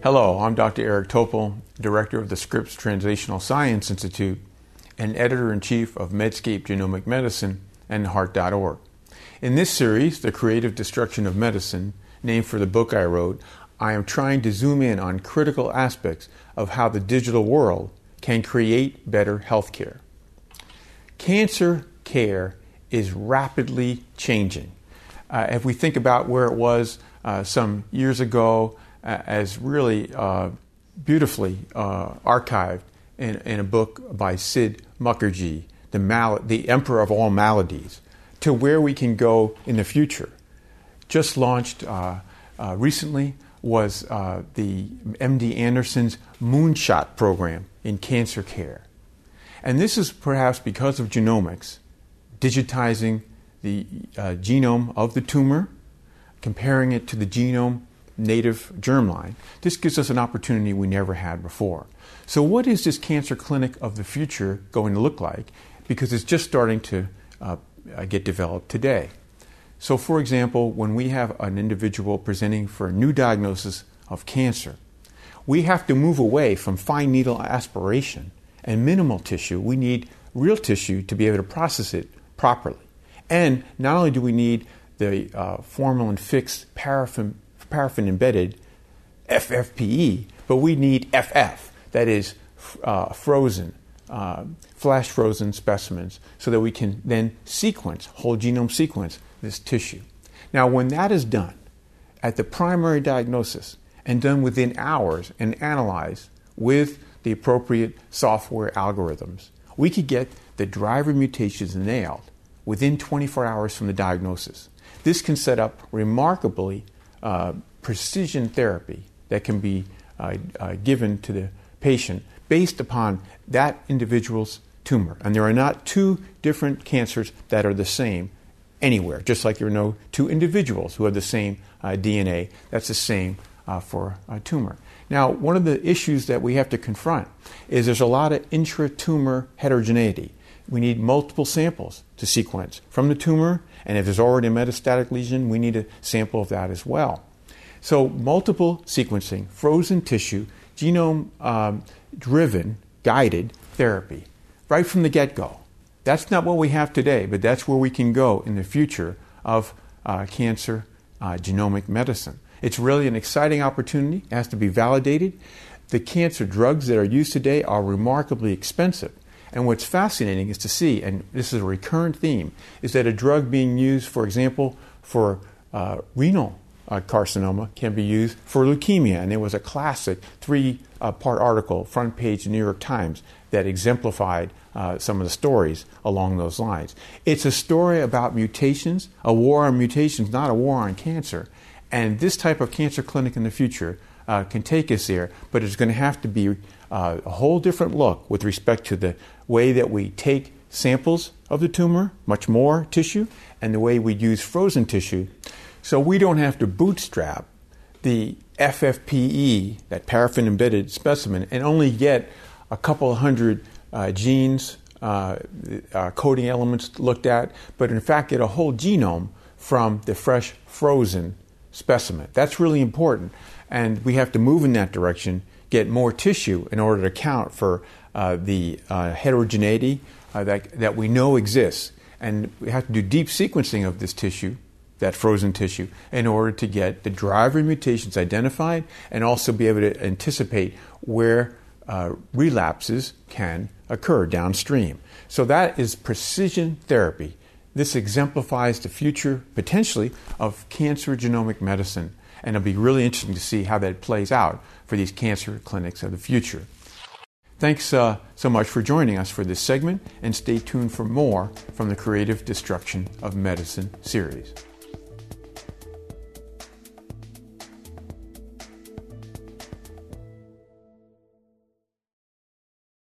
Hello, I'm Dr. Eric Topol, Director of the Scripps Translational Science Institute and Editor in Chief of Medscape Genomic Medicine and Heart.org. In this series, The Creative Destruction of Medicine, named for the book I wrote, I am trying to zoom in on critical aspects of how the digital world can create better healthcare. Cancer care is rapidly changing. Uh, if we think about where it was uh, some years ago, as really uh, beautifully uh, archived in, in, a book by Sid Mukherjee, the, mal- the Emperor of All Maladies, to where we can go in the future. Just launched uh, recently was the MD Anderson's Moonshot program in cancer care. And this is perhaps because of genomics, digitizing the uh, genome of the tumor, comparing it to the genome native germline. This gives us an opportunity we never had before. So, what is this cancer clinic of the future going to look like? Because it's just starting to uh, get developed today. So, for example, when we have an individual presenting for a new diagnosis of cancer, we have to move away from fine needle aspiration and minimal tissue. We need real tissue to be able to process it properly. And not only do we need the uh, formalin fixed paraffin, paraffin embedded FFPE, but we need FF, that is uh, frozen, uh, flash frozen specimens, so that we can then sequence, whole genome sequence, this tissue. Now, when that is done at the primary diagnosis and done within hours and analyzed with the appropriate software algorithms, we could get the driver mutations nailed within 24 hours from the diagnosis. This can set up remarkably uh, precision therapy that can be uh, uh, given to the patient based upon that individual's tumor. And there are not two different cancers that are the same anywhere, just like there are no two individuals who have the same uh, DNA that's the same uh, for a tumor. Now, one of the issues that we have to confront is there's a lot of intra-tumor heterogeneity we need multiple samples to sequence from the tumor, and if there's already a metastatic lesion, we need a sample of that as well. So, multiple sequencing, frozen tissue, genome um, driven, guided therapy, right from the get go. That's not what we have today, but that's where we can go in the future of uh, cancer uh, genomic medicine. It's really an exciting opportunity, it has to be validated. The cancer drugs that are used today are remarkably expensive. And what's fascinating is to see, and this is a recurrent theme, is that a drug being used, for example, for uh, renal uh, carcinoma can be used for leukemia. And there was a classic three uh, part article, front page New York Times, that exemplified uh, some of the stories along those lines. It's a story about mutations, a war on mutations, not a war on cancer. And this type of cancer clinic in the future uh, can take us there, but it's going to have to be uh, a whole different look with respect to the way that we take samples of the tumor, much more tissue, and the way we use frozen tissue. So we don't have to bootstrap the FFPE, that paraffin embedded specimen, and only get a couple hundred uh, genes, uh, uh, coding elements looked at, but in fact get a whole genome from the fresh frozen specimen. That's really important, and we have to move in that direction get more tissue in order to account for uh, the uh, heterogeneity uh, that, that we know exists. And we have to do deep sequencing of this tissue, that frozen tissue, in order to get the driver mutations identified and also be able to anticipate where uh, relapses can occur downstream. So that is precision therapy. This exemplifies the future, potentially, of cancer genomic medicine and it'll be really interesting to see how that plays out for these cancer clinics of the future. Thanks uh, so much for joining us for this segment, and stay tuned for more from the Creative Destruction of Medicine series.